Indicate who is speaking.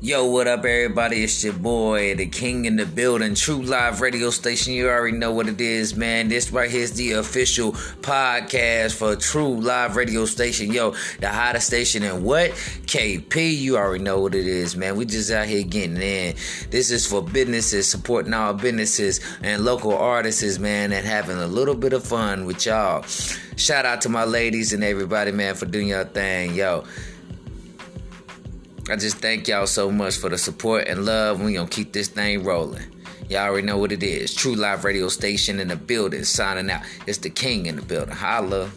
Speaker 1: Yo, what up, everybody? It's your boy, the king in the building, True Live Radio Station. You already know what it is, man. This right here is the official podcast for True Live Radio Station. Yo, the hottest station in what? KP. You already know what it is, man. We just out here getting in. This is for businesses, supporting our businesses and local artists, man, and having a little bit of fun with y'all. Shout out to my ladies and everybody, man, for doing your thing. Yo, I just thank y'all so much for the support and love. We gonna keep this thing rolling. Y'all already know what it is. True Live Radio Station in the building, signing out. It's the king in the building. Holla.